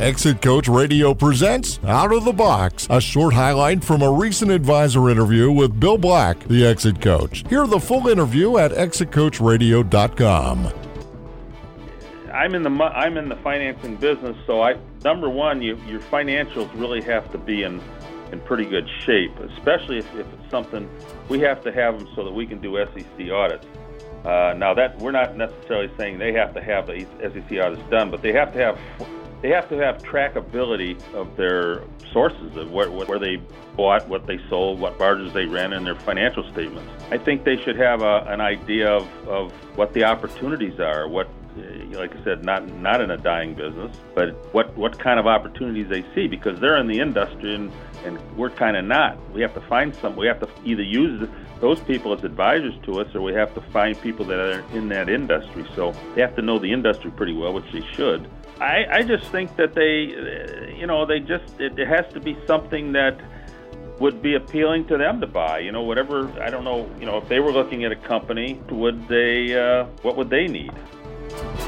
Exit Coach Radio presents Out of the Box, a short highlight from a recent advisor interview with Bill Black, the Exit Coach. Hear the full interview at exitcoachradio.com. I'm in the I'm in the financing business, so I number one, you, your financials really have to be in in pretty good shape, especially if, if it's something we have to have them so that we can do SEC audits. Uh, now that we're not necessarily saying they have to have the SEC audits done, but they have to have they have to have trackability of their sources of where, where they bought, what they sold, what barges they ran, and their financial statements. I think they should have a, an idea of, of what the opportunities are, what like I said, not not in a dying business, but what what kind of opportunities they see because they're in the industry and, and we're kind of not. We have to find some. We have to either use those people as advisors to us, or we have to find people that are in that industry. So they have to know the industry pretty well, which they should. I, I just think that they, you know, they just it, it has to be something that would be appealing to them to buy. You know, whatever. I don't know. You know, if they were looking at a company, would they? Uh, what would they need? Bye.